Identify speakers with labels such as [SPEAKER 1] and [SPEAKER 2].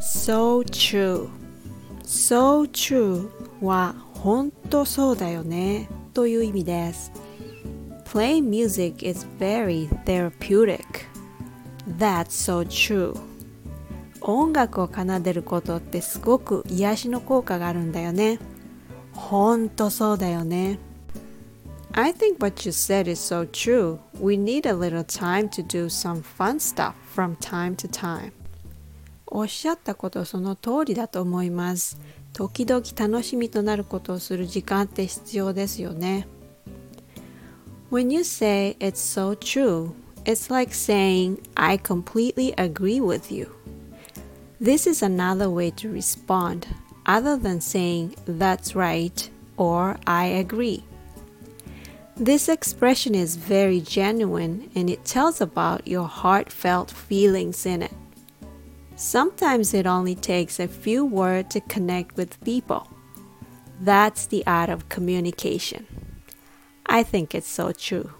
[SPEAKER 1] So true So true は本当そうだよねという意味です Playing music is very therapeutic That's so true 音楽を奏でることってすごく癒しの効果があるんだよねほんとそうだよね I think what you said is so true. We need a little time to do some fun stuff from time to time. おっしゃったことその通りだと思います。時々楽しみとなることをする時間って必要ですよね。When you say it's so true, it's like saying I completely agree with you. This is another way to respond other than saying that's right or I agree. This expression is very genuine and it tells about your heartfelt feelings in it. Sometimes it only takes a few words to connect with people. That's the art of communication. I think it's so true.